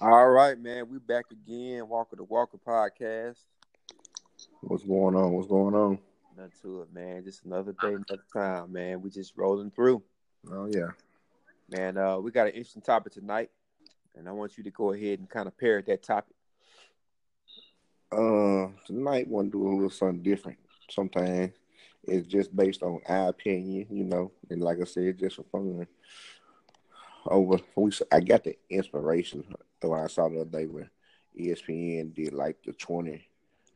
All right, man. We back again. Walker the Walker podcast. What's going on? What's going on? Nothing to it, man. Just another day, another time, man. We just rolling through. Oh yeah. Man, uh, we got an interesting topic tonight, and I want you to go ahead and kind of parrot that topic. Uh, tonight want to do a little something different. Sometimes it's just based on our opinion, you know, and like I said, just for fun. Over, we I got the inspiration when I saw the other day where ESPN did like the twenty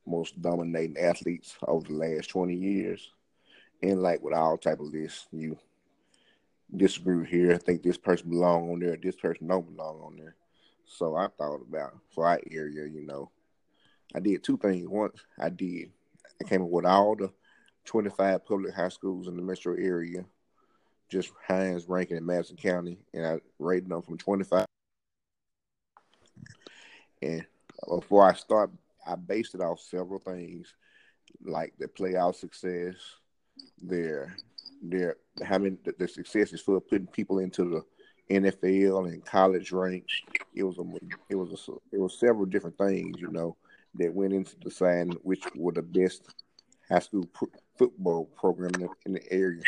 most dominating athletes over the last twenty years, and like with all type of lists, you disagree here. I think this person belong on there. This person don't belong on there. So I thought about for our area, you know, I did two things. Once I did, I came up with all the 25 public high schools in the metro area, just Hinds Rankin in Madison County, and I rated them from 25. And before I start, I based it off several things, like the playoff success, their their having the, the success is for putting people into the NFL and college ranks. It was a it was a it was several different things, you know, that went into deciding which were the best high school pr- football program in the, in the, area.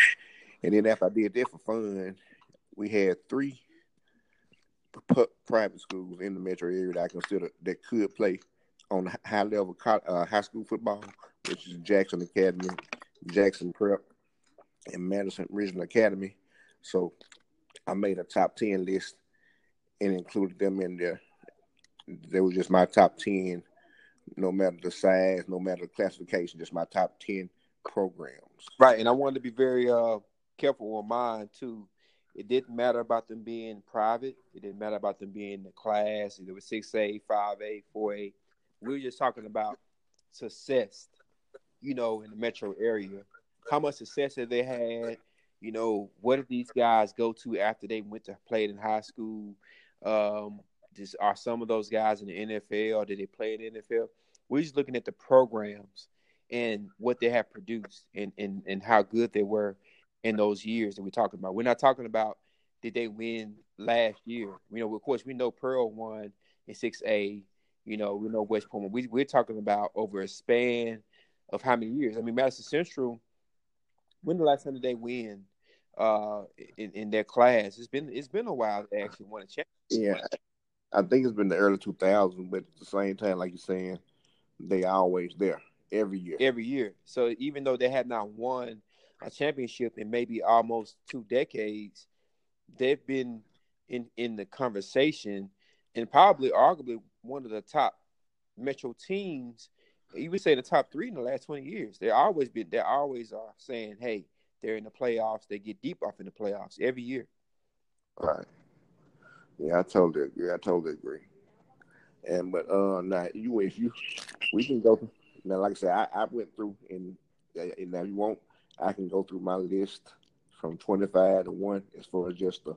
And then after I did that for fun, we had three private schools in the metro area that I consider that could play on high level uh, high school football, which is Jackson Academy, Jackson Prep, and Madison Ridgeland Academy. So I made a top ten list and included them in there. They were just my top ten no matter the size, no matter the classification, just my top 10 programs. Right. And I wanted to be very uh, careful on mine, too. It didn't matter about them being private. It didn't matter about them being in the class. It was 6A, 5A, 4A. We were just talking about success, you know, in the metro area. How much success have they had? You know, what did these guys go to after they went to play in high school? Um, just are some of those guys in the NFL? Or did they play in the NFL? We're just looking at the programs and what they have produced and, and, and how good they were in those years that we're talking about. We're not talking about did they win last year. You know, of course, we know Pearl won in 6A. You know, we know West Point. We, we're talking about over a span of how many years. I mean, Madison Central, when the last time did they win uh, in, in their class? It's been it's been a while they actually won a championship. Yeah, I think it's been the early 2000s, but at the same time, like you're saying, they always there every year. Every year. So even though they have not won a championship in maybe almost two decades, they've been in in the conversation and probably arguably one of the top metro teams. You would say the top three in the last twenty years. They're always been. They always are saying, "Hey, they're in the playoffs. They get deep off in the playoffs every year." Right. Yeah, I totally agree. I totally agree. And but uh, now you if you we can go now. Like I said, I, I went through and, and now you won't. I can go through my list from twenty five to one as far as just the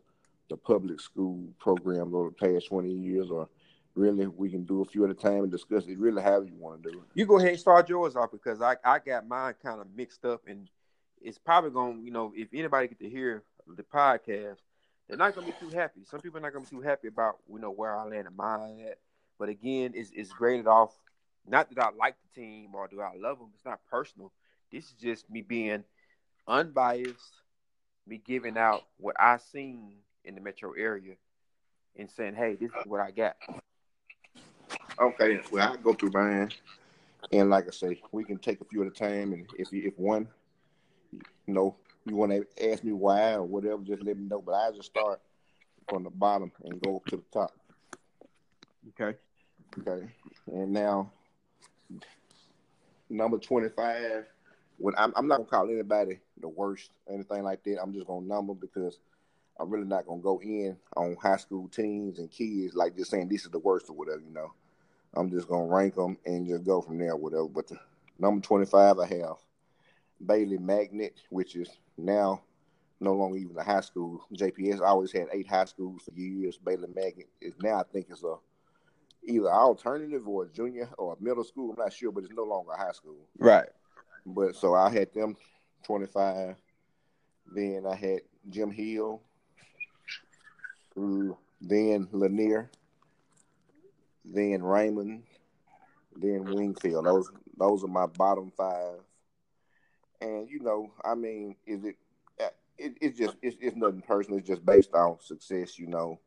the public school program over the past twenty years, or really we can do a few at a time and discuss it. Really, however you want to do it. You go ahead and start yours off because I I got mine kind of mixed up and it's probably going to you know if anybody get to hear the podcast they're not gonna be too happy. Some people are not gonna be too happy about you know where I land in mine at. But again, it's it's graded off. Not that I like the team or do I love them. It's not personal. This is just me being unbiased, me giving out what I seen in the metro area, and saying, "Hey, this is what I got." Okay, well I go through mine, and like I say, we can take a few at a time. And if you, if one, you know, you want to ask me why or whatever, just let me know. But I just start from the bottom and go up to the top. Okay. Okay. And now, number 25. When I'm, I'm not gonna call anybody the worst or anything like that. I'm just gonna number because I'm really not gonna go in on high school teens and kids like just saying this is the worst or whatever. You know, I'm just gonna rank them and just go from there, whatever. But the number 25, I have Bailey Magnet, which is now no longer even a high school. JPS always had eight high schools for years. Bailey Magnet is now, I think, is a either alternative or a junior or a middle school. I'm not sure, but it's no longer a high school. Right. But so I had them 25. Then I had Jim Hill. Mm, then Lanier. then Raymond, then Wingfield. Those those are my bottom five. And you know, I mean, is it? Uh, it it's just it's, it's nothing personal. It's just based on success, you know.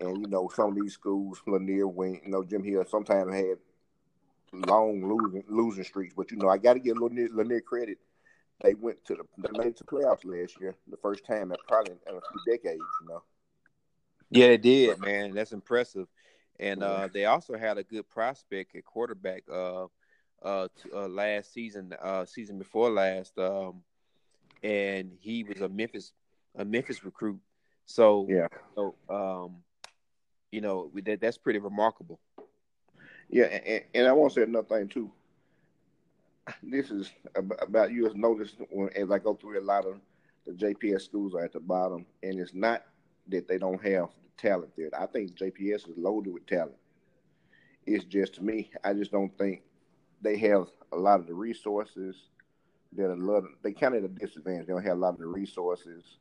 And you know, some of these schools, Lanier, Wing, you know, Jim Hill, sometimes had long losing losing streaks. But you know, I got to give Lanier, Lanier credit. They went to the they made it to playoffs last year, the first time in probably in a few decades. You know. Yeah, they did, man. That's impressive. And uh, they also had a good prospect at quarterback uh, uh, uh, last season, uh, season before last, um, and he was a Memphis a Memphis recruit. So yeah, so um, you know that that's pretty remarkable. Yeah, and, and I want to say another thing too. This is about you as noticed when as I go through a lot of the JPS schools are at the bottom, and it's not that they don't have the talent there. I think JPS is loaded with talent. It's just to me, I just don't think they have a lot of the resources that a lot of, they kind of at a disadvantage. They don't have a lot of the resources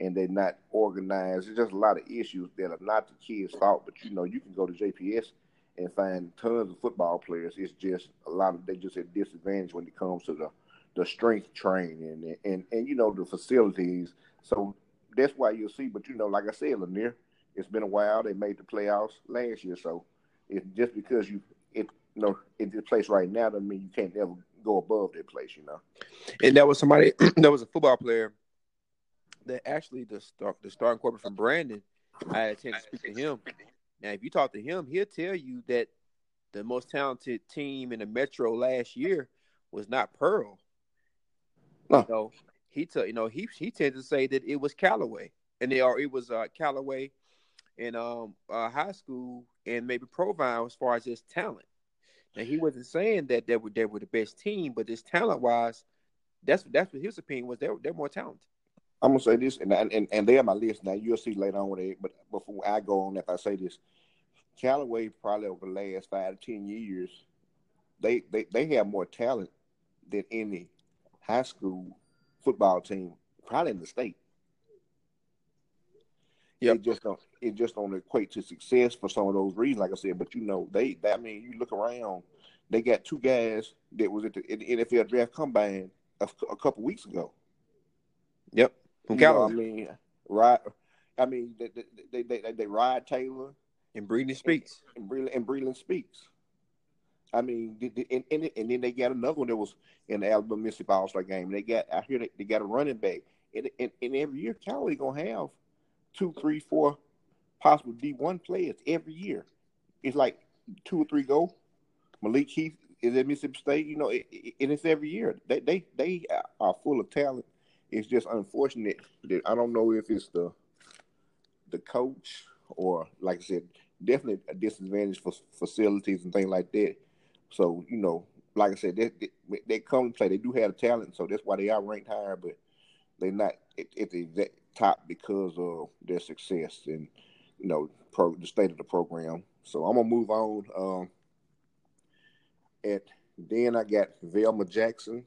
and they're not organized. There's just a lot of issues that are not the kids' fault. But you know, you can go to JPS and find tons of football players. It's just a lot of they just at disadvantage when it comes to the the strength training and and and you know the facilities. So that's why you'll see. But you know, like I said, Lanier, it's been a while. They made the playoffs last year, so it's just because you it you know in this place right now doesn't mean you can't ever go above that place. You know. And that was somebody that was a football player that actually the start the starting quarterback from Brandon. I had a chance to speak to him. Now, if you talk to him, he'll tell you that the most talented team in the Metro last year was not Pearl. No. You know, he t- you know he he tends to say that it was Callaway, and they are it was uh, Callaway in um uh, high school and maybe Provine as far as his talent. Now he wasn't saying that they were they were the best team, but this talent wise, that's that's what his opinion was. They're they're more talented. I'm gonna say this, and and and they're my list now. You'll see later on what they. But before I go on, if I say this, Callaway probably over the last five to ten years, they they they have more talent than any high school football team, probably in the state. Yeah, it just don't it just don't equate to success for some of those reasons, like I said. But you know, they that I mean, you look around, they got two guys that was at the, at the NFL draft combine a, a couple weeks ago. Yep. From you know, I mean, right? I mean, they they they, they, they Rod Taylor and Breeland Speaks and Breeland, and Breeland Speaks. I mean, and, and, and then they got another one that was in the Alabama Mississippi All Star game. They got I hear they, they got a running back, and, and, and every year Cali gonna have two, three, four possible D one players every year. It's like two or three go. Malik Heath is at Mississippi State. You know, it, it, and it's every year. They they they are full of talent it's just unfortunate that I don't know if it's the the coach or like I said, definitely a disadvantage for facilities and things like that. So you know, like I said, they, they, they come play. They do have talent, so that's why they are ranked higher. But they're not at, at the exact top because of their success and you know pro, the state of the program. So I'm gonna move on. Um, at then I got Velma Jackson,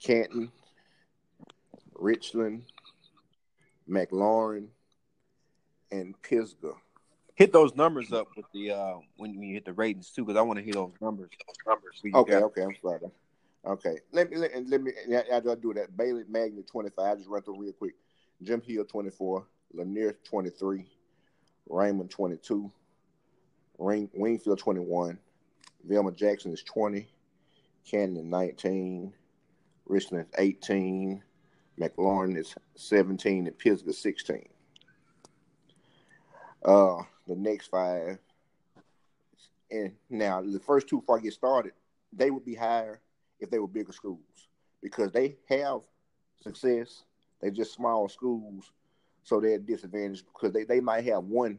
Canton, Richland, McLaurin, and Pisgah. Hit those numbers up with the uh, when, you hit the ratings too, because I want to hear those numbers. numbers. Okay, okay, I'm sorry. Okay, let me let, let me. After I do that, Bailey Magnet 25. I just run through real quick. Jim Hill 24, Lanier 23, Raymond 22, Ring, Wingfield 21, Velma Jackson is 20, Canton 19, Richland 18, McLaurin is 17 and Pisgah 16. Uh, the next five, and now the first two before I get started, they would be higher if they were bigger schools because they have success. They're just small schools, so they're disadvantaged because they, they might have one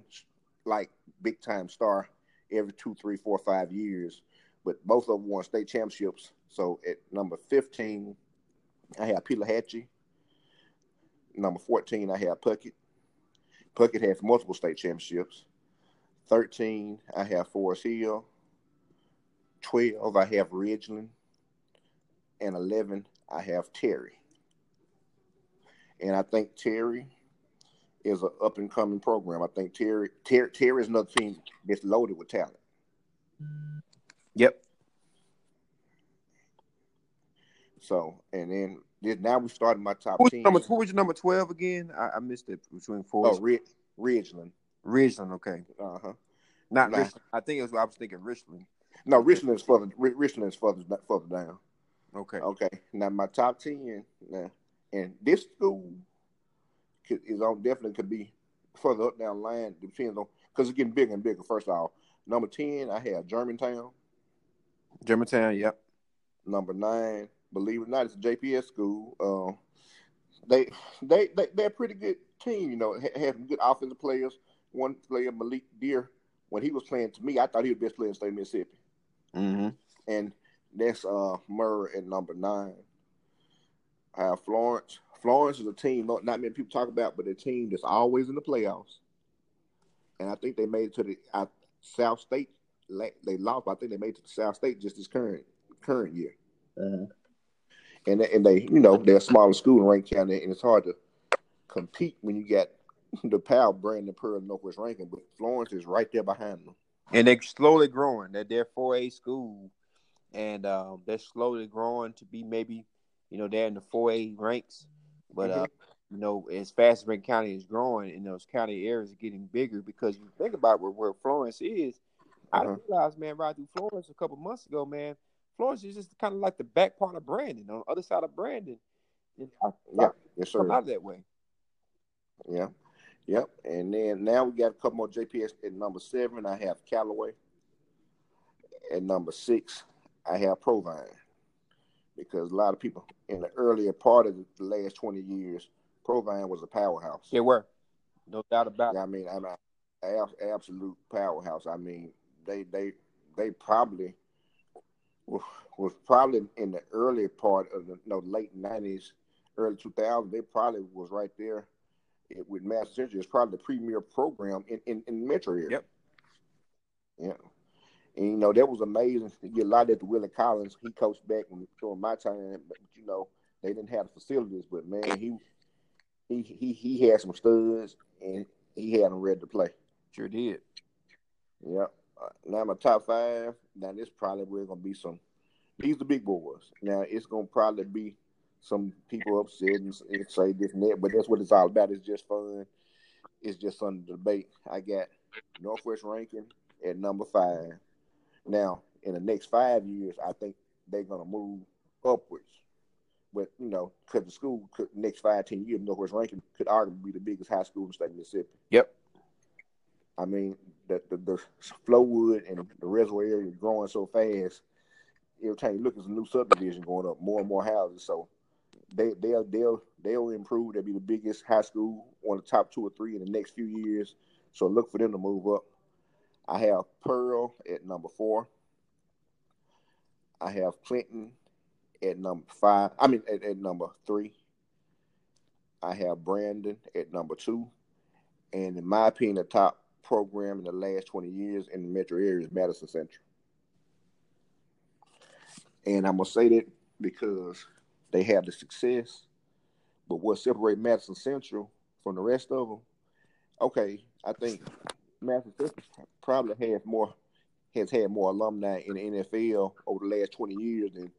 like big time star every two, three, four, five years, but both of them won state championships. So at number 15, I have Pelahatchie number 14, I have Puckett. Puckett has multiple state championships. 13, I have Forest Hill. 12, I have Ridgeland. And 11, I have Terry. And I think Terry is an up and coming program. I think Terry Terry Terry is another team that's loaded with talent. Yep. So and then now we started my top Who's team. number who was your number twelve again? I, I missed it between four. Oh, Rid- Ridgeland. Ridgeland, okay. Uh huh. Not Nah. Richland. I think it was I was thinking Richland. No, Richland is further. Richland is further further down. Okay. Okay. Now my top ten. Now, and this school could, is on definitely could be further up down the line. Depends on because it's getting bigger and bigger. First off, number ten, I have Germantown. Germantown, yep. Number nine, believe it or not, it's a JPS school. Um, they they they they're a pretty good team. You know, ha- have some good offensive players. One player, Malik Deer, when he was playing to me, I thought he was the best player in the state of Mississippi. Mm-hmm. and that's uh Murrah at number nine. I have Florence. Florence is a team not, not many people talk about, but a team that's always in the playoffs. And I think they made it to the uh, South State. They lost, but I think they made it to the South State just this current current year. And they- and they, you know, they're a smaller school in Rankin County, and it's hard to compete when you got the Powell, Brandon, Pearl, Northwest Rankin, but Florence is right there behind them. And they're slowly growing. They're they're four A school, and um, they're slowly growing to be maybe, you know, they're in the four A ranks. But uh, you know, as fast as Rankin County is growing, and those county areas are getting bigger because you think about where, where Florence is. I Uh-huh. realized, man, right through Florence a couple months ago, man. Florence is just kind of like the back part of Brandon, on the other side of Brandon. Yeah, yes, sir. come out that way. Yeah. Yep. And then now we got a couple more JPS at number seven. I have Callaway. At number six, I have Provine. Because a lot of people in the earlier part of the last 20 years, Provine was a powerhouse. They were, no doubt about it. I mean, I'm a ab- absolute powerhouse. I mean, they they they probably was, probably in the early part of the no late nineties, early 2000s. They probably was right there it- with Mass Central. It's probably the premier program in in, in metro area. Yep. Yeah. And you know that was amazing. You get a lot at the Willie Collins. He coached back when during my time, but you know they didn't have the facilities. But man, he he he he had some studs, and he had them ready to play. Sure did. Yep. Now my top five. Now this probably we're gonna be some. These the big boys. Now it's gonna probably be some people upset and, and say this and that, but that's what it's all about. It's just fun. It's just to debate. I got Northwest Rankin at number five. Now in the next five years, I think they're gonna move upwards. But you know, because the school could next five ten years, Northwest Rankin could arguably be the biggest high school in the state of Mississippi. Yep. I mean, the the, the Flowwood and the reservoir area is growing so fast. Every time you look, there's a new subdivision going up, more and more houses. So they they'll they'll they'll improve. They'll be the biggest high school, of the top two or three in the next few years. So look for them to move up. I have Pearl at number four. I have Clinton at number five. I mean at, at number three. I have Brandon at number two. And in my opinion, the top program in the last 20 years in the metro area is Madison Central. And I'm going to say that because they have the success. But what separates Madison Central from the rest of them, okay, I think Madison Central probably has more has had more alumni in the NFL over the last 20 years than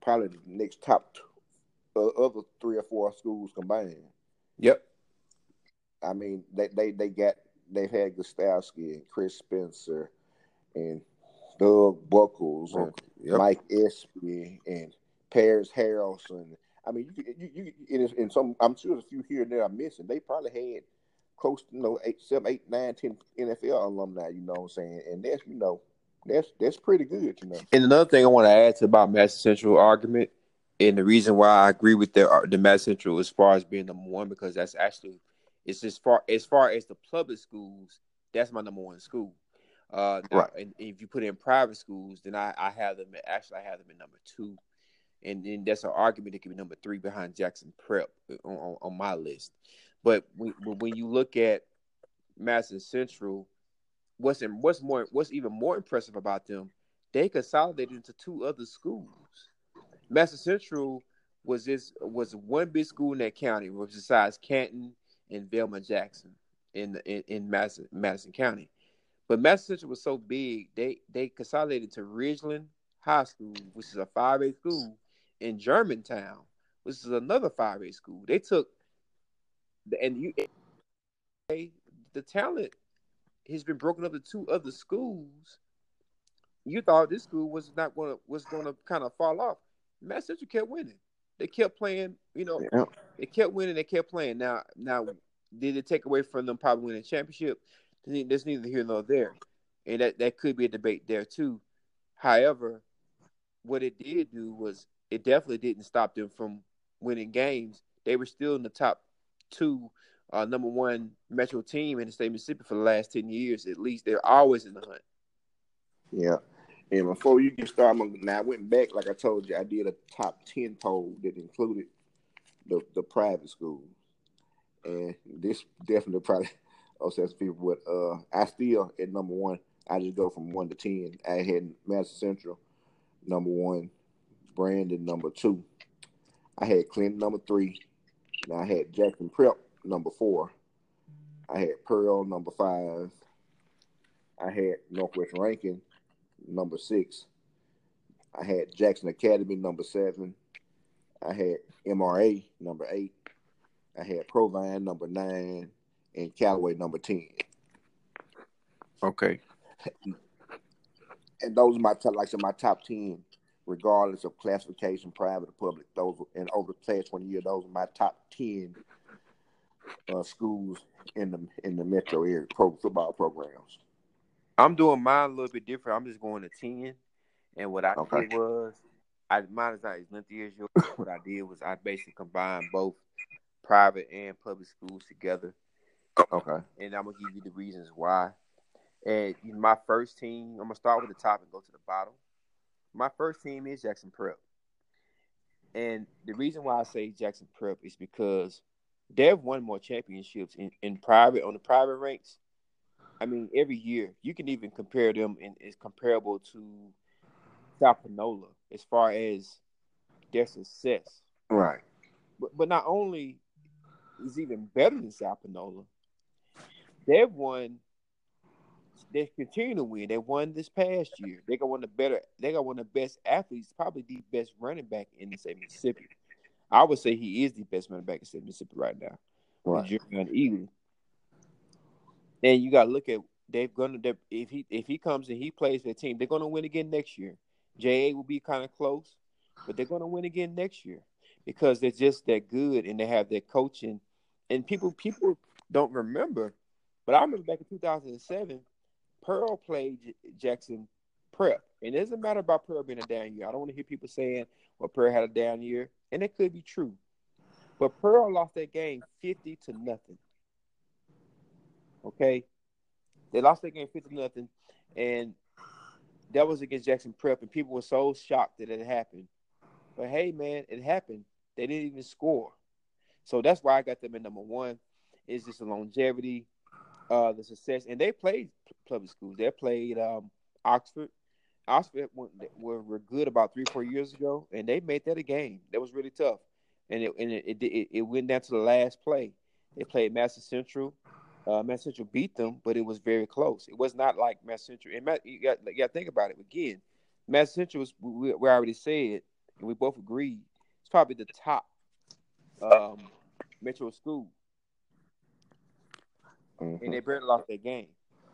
probably the next top uh, other three or four schools combined. Yep. I mean, they they they got they've had Gostkowski and Chris Spencer and Doug Buckles and Yep. Mike Espy and Parys Haralson. I mean, you you, you it is in some. I'm sure there's a few here and there I'm missing. They probably had close to you know eight, seven, eight, nine, ten NFL alumni. You know what I'm saying? And that's you know that's that's pretty good. You know. And another thing I want to add to about Mass Central argument, and the reason why I agree with the uh, the Madison Central as far as being number one, because that's actually it's as far as far as the public schools, that's my number one school. Uh, now, Right. And if you put in private schools, then I, I have them. At, actually, I have them at number two, and then that's an argument that could be number three behind Jackson Prep on, on, on my list. But when, when you look at Madison Central, what's in, what's more what's even more impressive about them, they consolidated into two other schools. Madison Central was this was one big school in that county, which besides Canton and Velma Jackson in in, in Madison, Madison County. But Madison Central was so big, they they consolidated to Ridgeland High School, which is a 5A school, in Germantown, which is another 5A school. They took and you the talent has been broken up to two other schools. You thought this school was not going to was going to kind of fall off. Mass Central kept winning. They kept playing. You know, yeah. They kept winning. They kept playing. Now, now, did it take away from them probably winning a championship? There's neither here nor there, and that that could be a debate there too. However, what it did do was it definitely didn't stop them from winning games. They were still in the top two, uh, number one Metro team in the state of Mississippi for the last ten years at least. They're always in the hunt. Yeah. And before you get started, now I went back, like I told you, I did a top 10 poll that included the, the private schools. And this definitely probably upsets people, but uh, I still, at number one, I just go from one to 10. I had Madison Central, number one, Brandon, number two. I had Clinton, number three. Now I had Jackson Prep, number four. I had Pearl, number five. I had Northwest Rankin, number six. I had Jackson Academy, number seven. I had MRA, number eight. I had Provine, number nine, and Callaway, number 10. Okay. And those are my top, like I said, my top 10, regardless of classification, private or public. Those, and over the past 20 years, those are my top 10 uh, schools in the in the metro area pro football programs. I'm doing mine a little bit different. I'm just going to ten, and what I okay. did was, I mine is not as lengthy as yours. what I did was I basically combined both private and public schools together. Okay. And I'm gonna give you the reasons why. And my first team, I'm gonna start with the top and go to the bottom. My first team is Jackson Prep. And the reason why I say Jackson Prep is because they've won more championships in, in private on the private ranks I mean, every year you can even compare them and it's comparable to South Panola as far as their success. Right. But but not only is even better than South Panola, they've won they continue to win. They won this past year. They got one of the better they got one of the best athletes, probably the best running back in the state of Mississippi. I would say he is the best running back in the state of Mississippi right now. Right. And you got to look at they're gonna if he if he comes and he plays for the team, they're gonna win again next year. JA will be kind of close, but they're gonna win again next year because they're just that good and they have that coaching. And people people don't remember, but I remember back in 2007, Pearl played Jackson Prep, and it doesn't matter about Pearl being a down year. I don't want to hear people saying, "Well, Pearl had a down year," and it could be true, but Pearl lost that game 50 to nothing. Okay. They lost that game 50 to nothing. And that was against Jackson Prep. And people were so shocked that it happened. But hey, man, it happened. They didn't even score. So that's why I got them at number one. Is just the longevity, uh, the success. And they played public schools. They played um, Oxford. Oxford went, were, were good about three, four years ago, and they made that a game. That was really tough. And it and it, it, it went down to the last play. They played Madison Central. Uh, Mass Central beat them, but it was very close. It was not like Mass Central. And Mass, you got you got to think about it again. Mass Central was we, we already said, and we both agreed it's probably the top um, Metro school, mm-hmm. and they barely lost their game.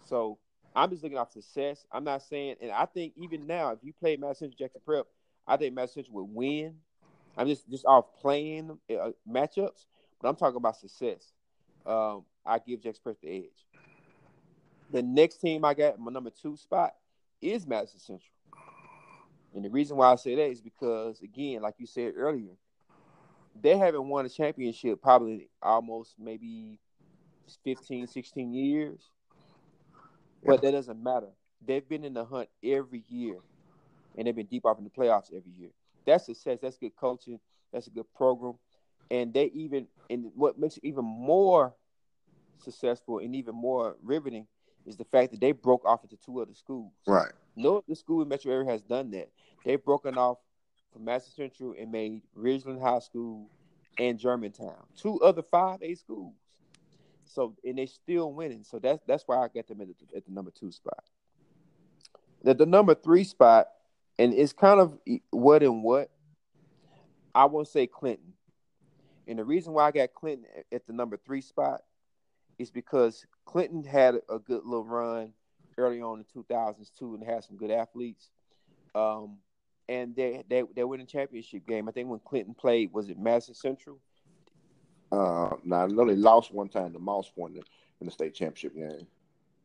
So I'm just looking off success. I'm not saying, and I think even now, if you play Mass Central Jackson Prep, I think Mass Central would win. I'm just just off playing uh, matchups, but I'm talking about success. Um, I give Jackson Prep the edge. The next team I got, my number two spot, is Madison Central. And the reason why I say that is because, again, like you said earlier, they haven't won a championship probably almost maybe 15, 16 years. Yeah. But that doesn't matter. They've been in the hunt every year, and they've been deep off in the playoffs every year. That's success. That's good coaching. That's a good program. And they even, and what makes it even more successful and even more riveting is the fact that they broke off into two other schools. Right. No other school in Metro area has done that. They've broken off from Madison Central and made Ridgeland High School and Germantown, two other five A schools. So and they're still winning. So that's that's why I got them at the, at the number two spot. At the number three spot, and it's kind of what and what. I won't say Clinton. And the reason why I got Clinton at the number three spot is because Clinton had a good little run early on in 2000s too, and had some good athletes. Um, and they they they win a championship game. I think when Clinton played, was it Madison Central? Uh, now I know they lost one time to Moss Point in the state championship game.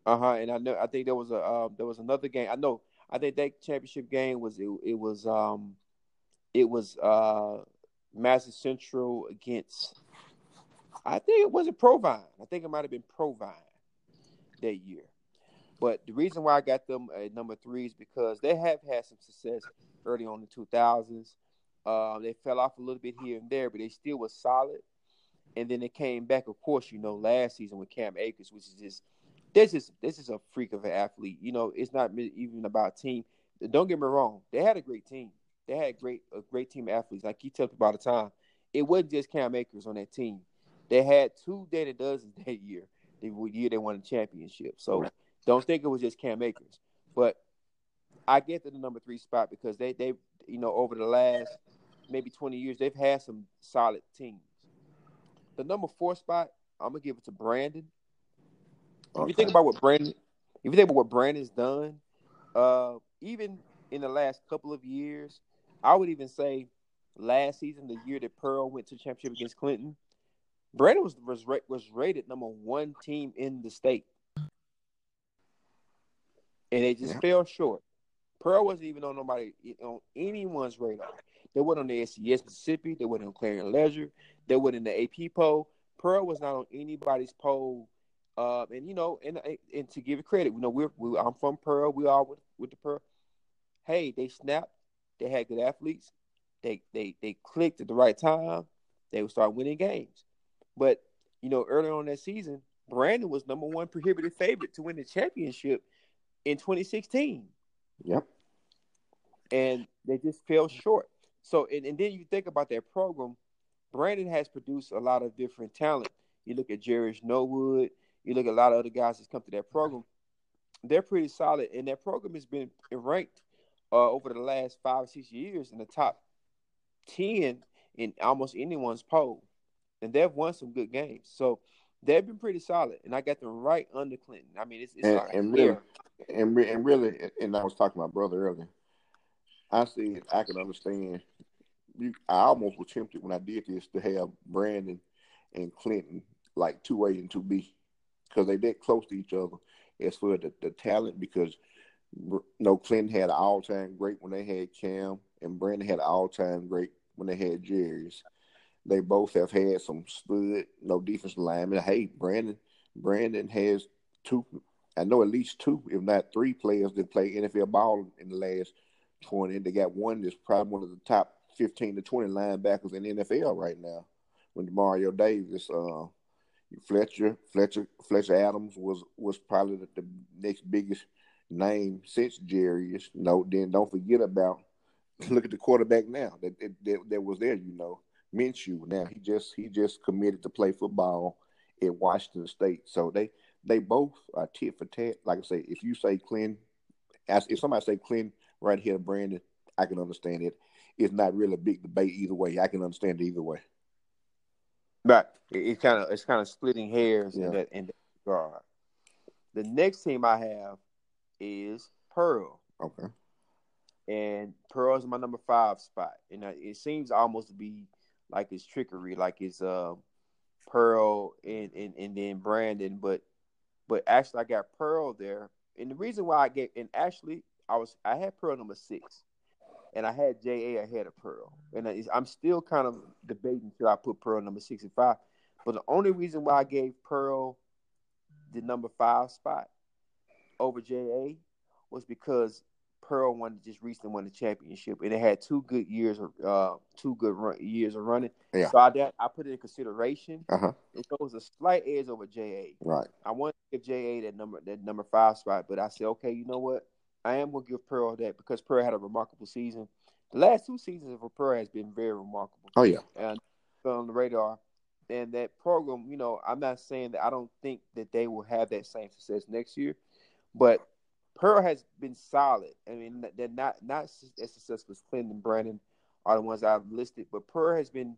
Uh huh. And I know I think there was a uh, there was another game. I know I think that championship game was it, it was um it was uh Madison Central against I think it was a Provine. I think it might have been Provine that year. But the reason why I got them at number three is because they have had some success early on in the 2000s. Uh, they fell off a little bit here and there, but they still was solid. And then they came back, of course, you know, last season with Cam Akers, which is just this is this is a freak of an athlete. You know, it's not even about team. Don't get me wrong; they had a great team. They had great a great team of athletes. Like you talked about the time, it wasn't just Cam Akers on that team. They had two Dandy Dozens that year. The year they won the championship. So don't think it was just Cam Akers. But I get to the number three spot because they they you know over the last maybe twenty years they've had some solid teams. The number four spot, I'm gonna give it to Brandon. Okay. If you think about what Brandon, if you think about what Brandon's done, uh, even in the last couple of years, I would even say last season, the year that Pearl went to championship against Clinton, Brandon was was was rated number one team in the state, and they just yeah. fell short. Pearl wasn't even on nobody on anyone's radar. They weren't on the SCS Mississippi. They weren't on Clarion Ledger. They weren't in the AP poll. Pearl was not on anybody's poll. Uh, and you know, and and to give it credit, you know, we're we, I'm from Pearl. We are with, with the Pearl. Hey, they snapped. They had good athletes. They they they clicked at the right time. They would start winning games. But you know, earlier on that season, Brandon was number one prohibited favorite to win the championship in 2016. Yep. And they just fell short. So, and, and then you think about that program, Brandon has produced a lot of different talent. You look at Jerry Norwood, you look at a lot of other guys that's come to that program. They're pretty solid, and that program has been ranked uh, over the last five, six years in the top 10 in almost anyone's poll. And they've won some good games. So they've been pretty solid. And I got them right under Clinton. I mean, it's, it's and, and really, and, and really, and I was talking to my brother earlier. I said I can understand. You, I almost was tempted when I did this to have Brandon and Clinton like two A and two B because they that close to each other as for the, the talent. Because you no, know, Clinton had an all time great when they had Cam, and Brandon had an all time great when they had Jerry's. They both have had some stud, no defensive linemen. Hey, Brandon, Brandon has two. I know at least two, if not three, players that play NFL ball in the last 20. They got one that's probably one of the top 15 to 20 linebackers in the NFL right now. When Mario Davis, uh, Fletcher, Fletcher, Fletcher Adams was was probably the, the next biggest name since. You know, then don't forget about look at the quarterback now that that, that was there. You know, Minshew. Now he just he just committed to play football at Washington State. So they they both are tit for tat. Like I say, if you say Clinton, if somebody say Clinton right here, Brandon, I can understand it. It's not really a big debate either way. I can understand it either way. But it's kind of it's kind of splitting hairs yeah. in that in that regard. The next team I have is Pearl. Okay. And Pearl is my number five spot, and it seems almost to be like it's trickery, like it's uh, Pearl and, and and then Brandon, but but actually I got Pearl there, and the reason why I get and actually I was I had Pearl number six, and I had JA ahead of Pearl, and I'm still kind of debating should I put Pearl number six and five, but the only reason why I gave Pearl the number five spot over JA was because Pearl won just recently won the championship, and it had two good years, uh, two good run, years of running. Yeah. So I I put it in consideration. Uh-huh. It was a slight edge over JA. Right. I wanted to give JA that number that number five spot, but I said, okay, you know what? I am gonna give Pearl that because Pearl had a remarkable season. The last two seasons for Pearl has been very remarkable. Oh yeah. And on the radar, and that program, you know, I'm not saying that I don't think that they will have that same success next year, but Pearl has been solid. I mean, they're not not as successful as Clinton and Brandon are the ones I've listed, but Pearl has been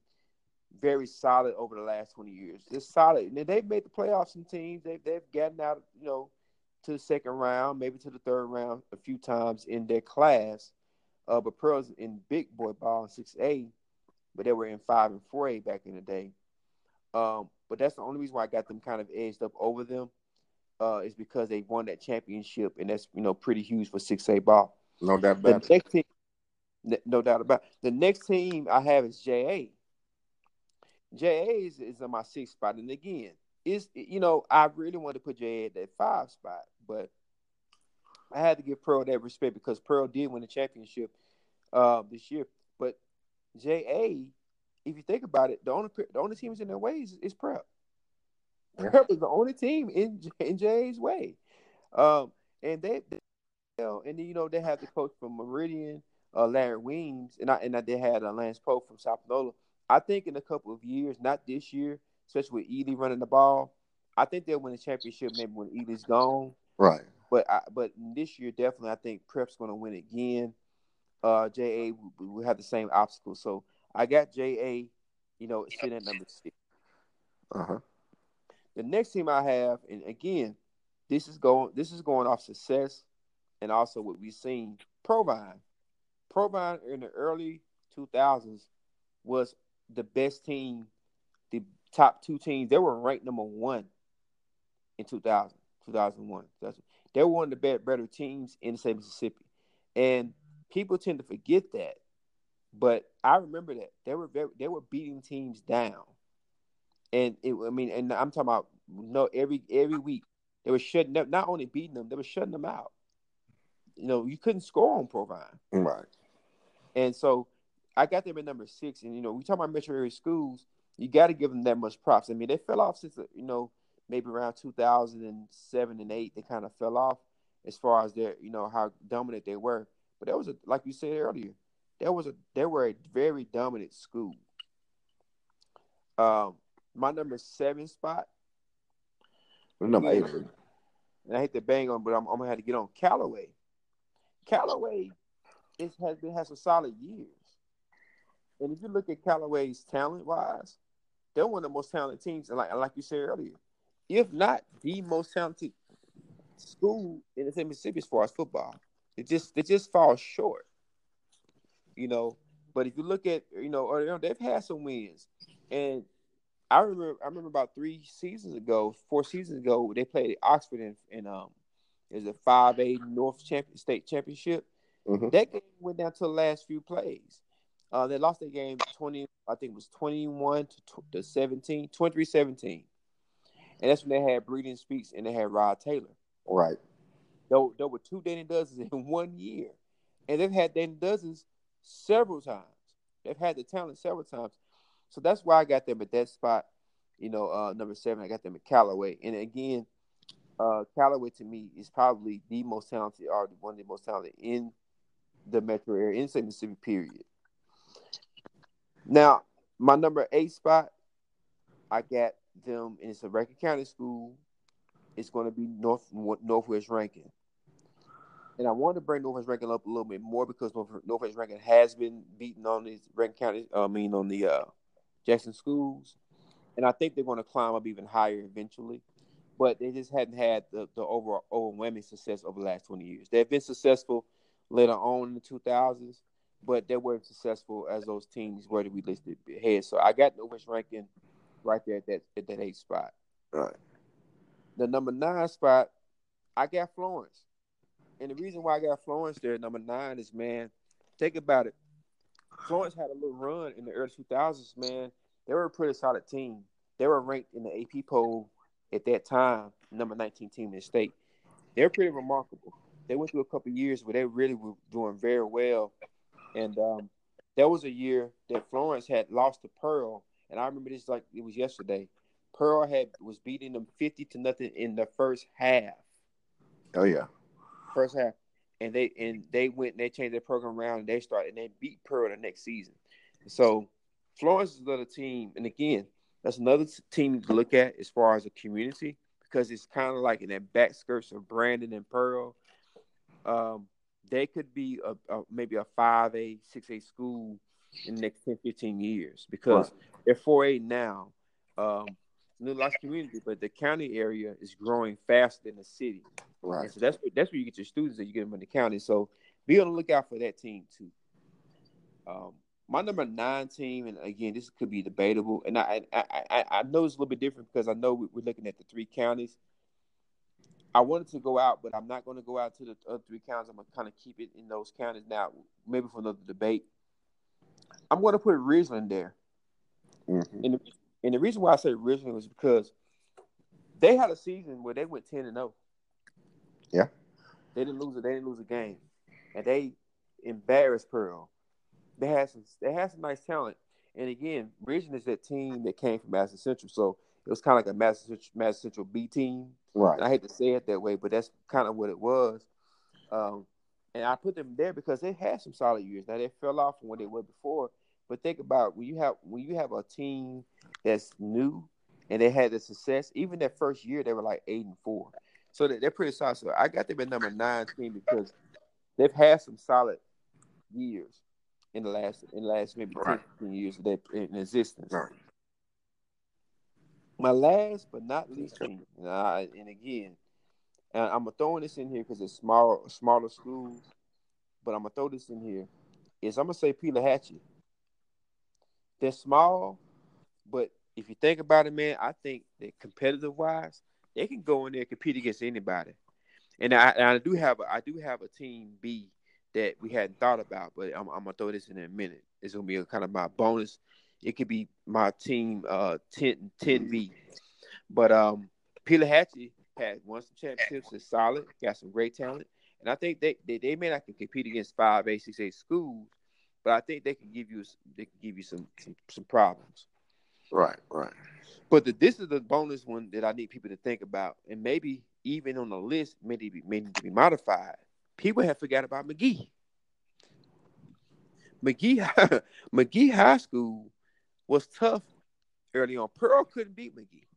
very solid over the last 20 years. Just solid. And they've made the playoffs in teams. They've they've gotten out, you know, to the second round, maybe to the third round a few times in their class. Uh, but Pearl's in big boy ball in six A, but they were in five and four A back in the day. Um, but that's the only reason why I got them kind of edged up over them. Uh, is because they won that championship, and that's you know pretty huge for six A ball. No doubt about the next team, no doubt about it. the next team I have is JA. JA is, is on my sixth spot, and again, is you know I really wanted to put JA at that five spot, but I had to give Pearl that respect because Pearl did win the championship uh, this year. But JA if you think about it, the only the only teams in their way is, is Prep. Prep is the only team in in Jay's way, um, and they, they you know, and you know they have the coach from Meridian, uh, Larry Weems, and I and I, they had uh, Lance Pope from South Panola. I think in a couple of years, not this year, especially with Ealy running the ball, I think they'll win the championship maybe when Ealy's gone. Right. But I, but this year definitely I think Prep's going to win again. Uh, JA will have the same obstacle, so I got JA, you know, sitting at number 6 Uh-huh. The next team I have, and again, this is going this is going off success and also what we've seen. Provine. Provine in the early 2000s was the best team, the top two teams. They were ranked number one in 2000, 2001. They were one of the better, better teams in the state Mississippi. And people tend to forget that but I remember that they were very, they were beating teams down, and it. I mean, and I'm talking about no every every week they were shutting up. Not only beating them, they were shutting them out. You know, you couldn't score on Provine. Right. And so I got them at number six. And you know, we talk about metro area schools. You got to give them that much props. I mean, they fell off since you know maybe around 2007 and eight. They kind of fell off as far as their you know how dominant they were. But that was a like you said earlier there was a they were a very dominant school. Um, my number seven spot. Number eight. And I hate to bang on, but I'm, I'm, gonna have to get on Callaway. Callaway is, has been has some solid years, and if you look at Callaway's talent wise, they're one of the most talented teams, and like like you said earlier, if not the most talented school in the state Mississippi as far as football. They just they just fall short you know. But if you look at, you know, or, you know, they've had some wins, and I remember, I remember about three seasons ago, four seasons ago, they played at Oxford in, in um, is a five A North champion state championship. Mm-hmm. That game went down to the last few plays. Uh, they lost that game 20, I think it was 21 to, to 17, 23 17. And that's when they had Breeland Speaks and they had Rod Taylor. Right. There, there were two Dandy Dozens in one year. And they've had Dandy Dozens several times. They've had the talent several times. So that's why I got them at that spot. You know, uh, number seven, I got them at Callaway. And again, uh, Callaway to me is probably the most talented or one of the most talented in the metro area, in St. Mississippi, period. Now, my number eight spot, I got them, and it's a Rankin County school. It's going to be North Northwest Rankin and I want to bring Northwest Rankin up a little bit more because Northwest Rankin has been beaten on these Rankin County, I mean on the uh, Jackson schools, and I think they're going to climb up even higher eventually. But they just hadn't had the, the overall overwhelming success over the last twenty years. They've been successful later on in the two thousands, but they weren't successful as those teams were to be listed ahead. So I got Northwest Rankin right there at that at that eight spot. All right. The number nine spot, I got Florence. And the reason why I got Florence there, number nine, is man, think about it. Florence had a little run in the early 2000s, man. They were a pretty solid team. They were ranked in the AP poll at that time, number 19 team in the state. They're pretty remarkable. They went through a couple years where they really were doing very well. And um, there was a year that Florence had lost to Pearl. And I remember this like it was yesterday. Pearl had was beating them 50 to nothing in the first half. Oh, yeah first half, and they and they went and they changed their program around and they started and they beat Pearl the next season. So Florence is another team, and again, that's another team to look at as far as a community because it's kind of like in that back skirts of Brandon and Pearl. Um, they could be a, a maybe a five A, six A school in the next 10, 15 years because right. they're four A now. Um, New Lost community, but the county area is growing faster than the city. Right. And so that's where, that's where you get your students that you get them in the county. So be on the lookout for that team too. Um, my number nine team, and again, this could be debatable, and I I, I, I know it's a little bit different because I know we're looking at the three counties. I wanted to go out, but I'm not going to go out to the other three counties. I'm going to kind of keep it in those counties now, maybe for another debate. I'm going to put Ridgeland there. Mm-hmm. And, the, and the reason why I say Ridgeland was because they had a season where they went 10 and 0. Yeah. They didn't lose it. They didn't lose a game. And they embarrassed Pearl. They had some they had some nice talent. And again, Ridgeland is that team that came from Madison Central. So it was kind of like a Madison, Madison Central B team. Right. And I hate to say it that way, but that's kind of what it was. Um, and I put them there because they had some solid years. Now they fell off from what they were before. But think about when you have when you have a team that's new and they had the success. Even that first year, they were like eight and four, so they're pretty solid. So I got them at number nine team because they've had some solid years in the last in the last maybe right. 10, years of their in existence. Right. My last but not least and, I, and again, and I'm gonna throw this in here because it's small, smaller schools, but I'm gonna throw this in here. Is I'm gonna say Pelahatchie. They're small, but if you think about it, man, I think that competitive wise, they can go in there and compete against anybody. And I, and I do have a, I do have a team B that we hadn't thought about, but I'm, I'm gonna throw this in a minute. It's gonna be a, kind of my bonus. It could be my team uh 10 10 B. But um Pelahatchie had won some championships, is solid, got some great talent. And I think they, they, they may not can compete against five A six A schools, but I think they can give you they can give you some some, some problems. Right, right. But the, this is the bonus one that I need people to think about, and maybe even on the list, maybe may need to be modified people have forgot about Magee. Magee Magee High School was tough early on. Pearl couldn't beat Magee.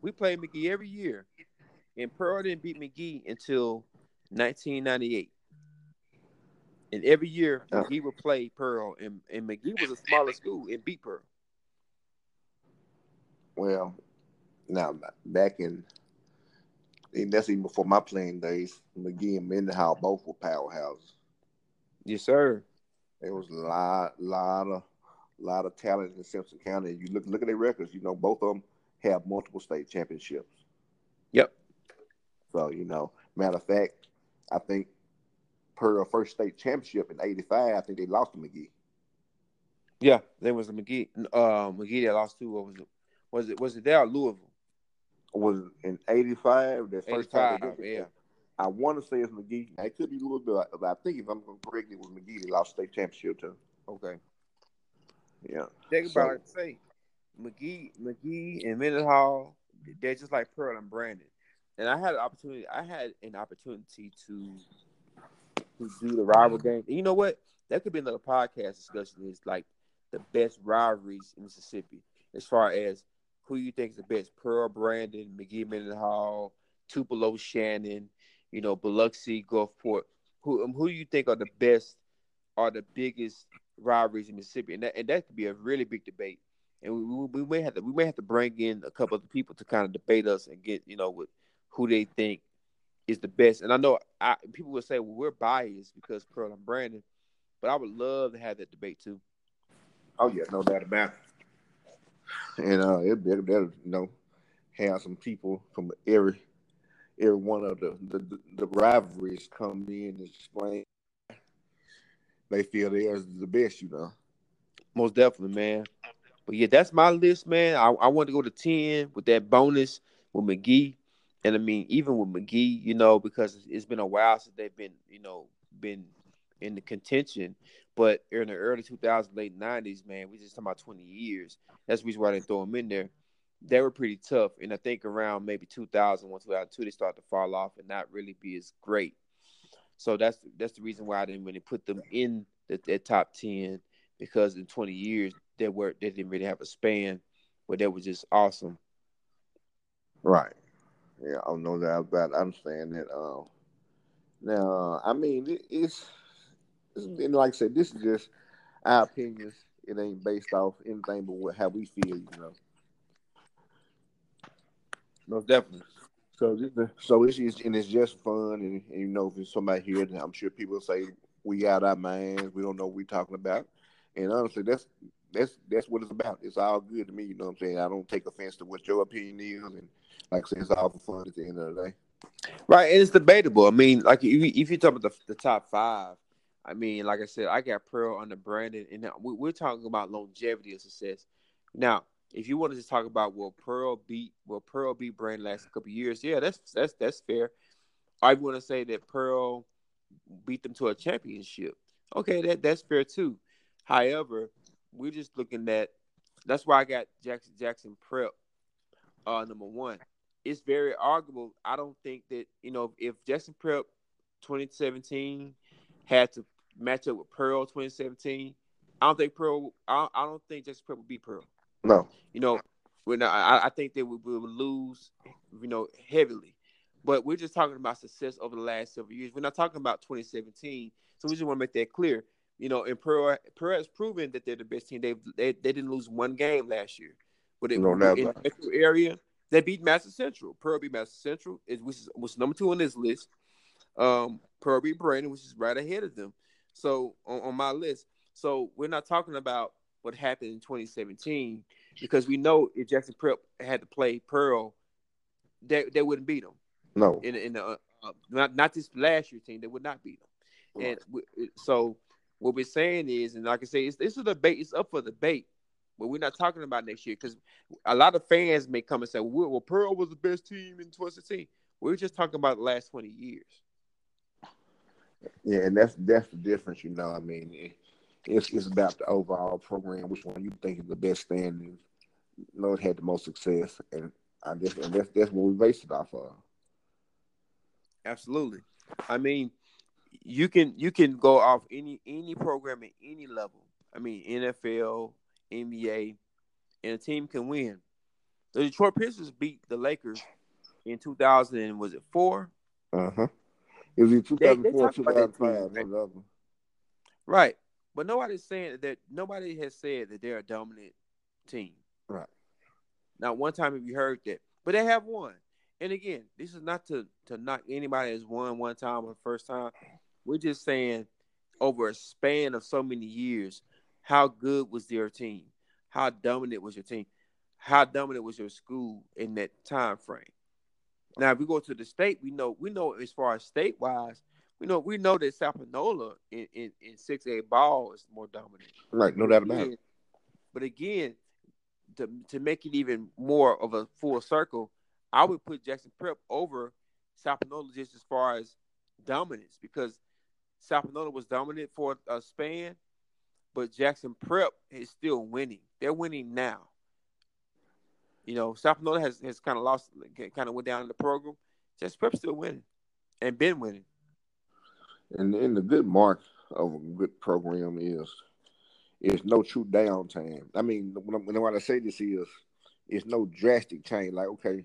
We played Magee every year, and Pearl didn't beat Magee until 1998. And every year, oh. Magee would play Pearl, and, and Magee was a smaller school and beat Pearl. Well, now back in and that's even before my playing days. Magee and Mendenhall both were powerhouses. Yes, sir. There was a lot, lot of, lot of talent in Simpson County. You look, look at their records. You know, both of them have multiple state championships. Yep. So you know, matter of fact, I think per a first state championship in '85, I think they lost to Magee. Yeah, there was a Magee, Uh, Magee that lost to. What was it? Was it was it there or Louisville? Was in '85. The first 85, time they did it. Yeah. I want to say it's Magee. It could be a little bit, but I think if I'm correct, it was Magee. that lost state championship too. Okay. Yeah. Think so, about it. Say Magee, Magee, and Mendenhall. They're just like Pearl and Brandon. And I had an opportunity. I had an opportunity to to do the rival mm-hmm. game. And you know what? That could be another podcast discussion. Is like the best rivalries in Mississippi as far as who you think is the best? Pearl Brandon, Magee Mendenhall, Tupelo Shannon, you know, Biloxi, Gulfport. Who um, who do you think are the best, are the biggest rivalries in Mississippi? And that and that could be a really big debate. And we, we may have to we may have to bring in a couple of people to kind of debate us and get you know with who they think is the best. And I know I, people will say, well, we're biased because Pearl and Brandon, but I would love to have that debate too. Oh yeah, no doubt about it and uh, it better, better you know have some people from every every one of the the, the rivalries come in and explain they feel theirs is the best, you know. Most definitely, man. But yeah, that's my list, man. I, I want to go to ten with that bonus with Magee, and I mean even with Magee, you know, because it's been a while since they've been, you know, been in the contention. But in the early 2000s, late 90s, man, we just talking about 20 years. That's the reason why they throw them in there. They were pretty tough. And I think around maybe 2001, 2002, they start to fall off and not really be as great. So that's that's the reason why I didn't really put them in the, the top 10 because in 20 years they were they didn't really have a span but that was just awesome. Right. Yeah, I don't know that about. I understand that. Um, now, I mean, it, it's and like I said, this is just our opinions. It ain't based off anything but what how we feel, you know. Most definitely. So, so it's just, and it's just fun, and, and you know, if somebody here, I'm sure people say we out our minds, we don't know what we're talking about, and honestly, that's that's that's what it's about. It's all good to me, you know what I'm saying. I don't take offense to what your opinion is, and like I said, it's all for fun at the end of the day. Right, and it's debatable. I mean, like if you, if you talk about the, the top five, I mean, like I said, I got Pearl under Brandon, and we, are talking about longevity of success. Now, if you wanted to talk about will Pearl beat will Pearl beat Brandon last couple years, yeah, that's that's that's fair. I want to say that Pearl beat them to a championship. Okay, that that's fair too. However, we're just looking at that's why I got Jackson Jackson Prep uh number one. It's very arguable. I don't think that you know if Jackson Prep 2017 had to match up with Pearl 2017, I don't think Pearl. I, I don't think Jackson Pearl would beat Pearl. No, you know, when I, I think they would, would lose, you know, heavily. But we're just talking about success over the last several years. We're not talking about 2017. So we just want to make that clear. You know, and Pearl, Pearl has proven that they're the best team. They've, they, they didn't lose one game last year. But it, no, in the metro area, they beat Madison Central. Pearl beat Madison Central, which is was number two on this list. Um, Pearl beat Brandon, which is right ahead of them. So on, on my list. So we're not talking about what happened in 2017 because we know if Jackson Prep had to play Pearl, they they wouldn't beat them. No, in in the uh, uh, not not this last year team, they would not beat them. Right. And we, so what we're saying is, and like I say, it's, it's a debate. It's up for debate, but we're not talking about next year because a lot of fans may come and say, "Well, well Pearl was the best team in 2016." We're just talking about the last 20 years. Yeah, and that's that's the difference, you know. I mean, it's it's about the overall program, which one you think is the best standing. You know, it had the most success, and I guess and that's that's what we base it off of. Absolutely. I mean, you can you can go off any any program at any level. I mean, NFL, NBA, and a team can win. The Detroit Pistons beat the Lakers in 2000 was it four? Uh huh. It was in 2004, 2005. Right, but nobody's saying that. Nobody has said that they're a dominant team. Right. Not one time have you heard that, but they have won. And again, this is not to to knock anybody has won one time or first time. We're just saying over a span of so many years, how good was their team? How dominant was your team? How dominant was your school in that time frame? Now, if we go to the state, we know we know as far as state wise, we know we know that South Panola in in, in six A ball is more dominant. Right, no doubt about it. But again, to to make it even more of a full circle, I would put Jackson Prep over South Panola just as far as dominance because South Panola was dominant for a span, but Jackson Prep is still winning. They're winning now. You know, South Panola has, has kind of lost, kind of went down in the program. Just Prep still winning and been winning. And and the good mark of a good program is is no true downtime. I mean, when, when I say this is, it's no drastic change. Like, okay,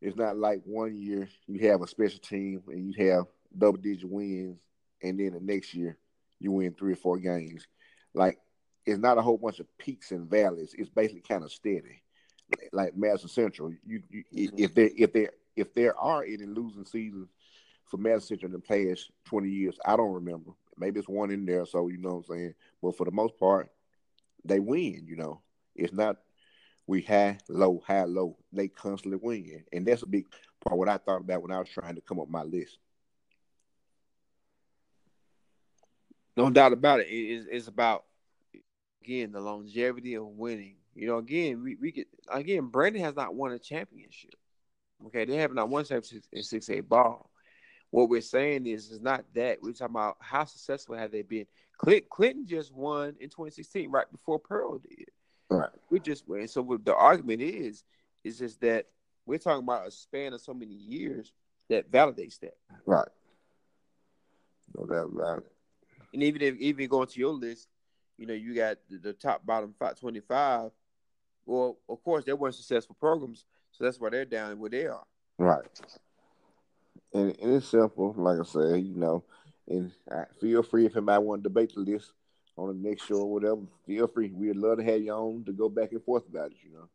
it's not like one year you have a special team and you have double digit wins, and then the next year you win three or four games. Like, it's not a whole bunch of peaks and valleys. It's basically kind of steady. Like Madison Central, you, you mm-hmm. if there if there if there are any losing seasons for Madison Central in the past 20 years. I don't remember. Maybe it's one in there, so you know what I'm saying. But for the most part, they win, you know. It's not we high, low, high, low. They constantly win. And that's a big part what I thought about when I was trying to come up my list. No doubt about it. It's, it's about again the longevity of winning. You know, again, we, we get again, Brandon has not won a championship. Okay, they have not won championship in six A ball. What we're saying is, is not that we're talking about how successful have they been. Clint, Clinton just won in 2016, right before Pearl did. Right. We just went. So what the argument is, is just that we're talking about a span of so many years that validates that. Right. No doubt about it. And even if even going to your list, you know, you got the, the top bottom five twenty five. Well, of course, they weren't successful programs, so that's why they're down where they are. Right. And, and it's simple, like I said, you know. And I, feel free if anybody want to debate the list on the next show or whatever. Feel free. We'd love to have you on to go back and forth about it. You know.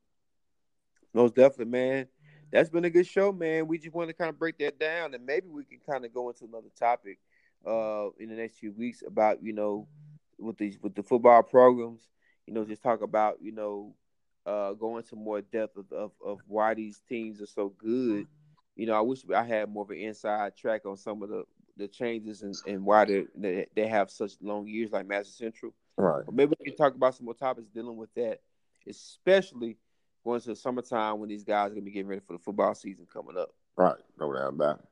Most definitely, man. That's been a good show, man. We just want to kind of break that down, and maybe we can kind of go into another topic uh, in the next few weeks about you know with these with the football programs. You know, just talk about you know uh, go into more depth of, of, of why these teams are so good. You know, I wish I had more of an inside track on some of the, the changes and, and why they they have such long years like Madison Central. Right. But maybe we can talk about some more topics dealing with that, especially going to the summertime when these guys are gonna be getting ready for the football season coming up. Right. No doubt about it.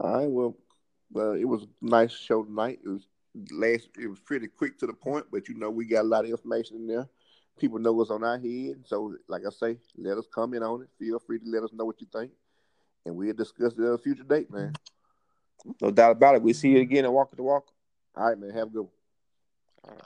All right. Well, well, it was a nice show tonight. It was last. It was pretty quick to the point, but you know we got a lot of information in there people know what's on our head. So, like I say, let us comment on it. Feel free to let us know what you think, and we'll discuss it at a future date, man. No doubt about it. We'll see you again and walk the walk. All right, man. Have a good one.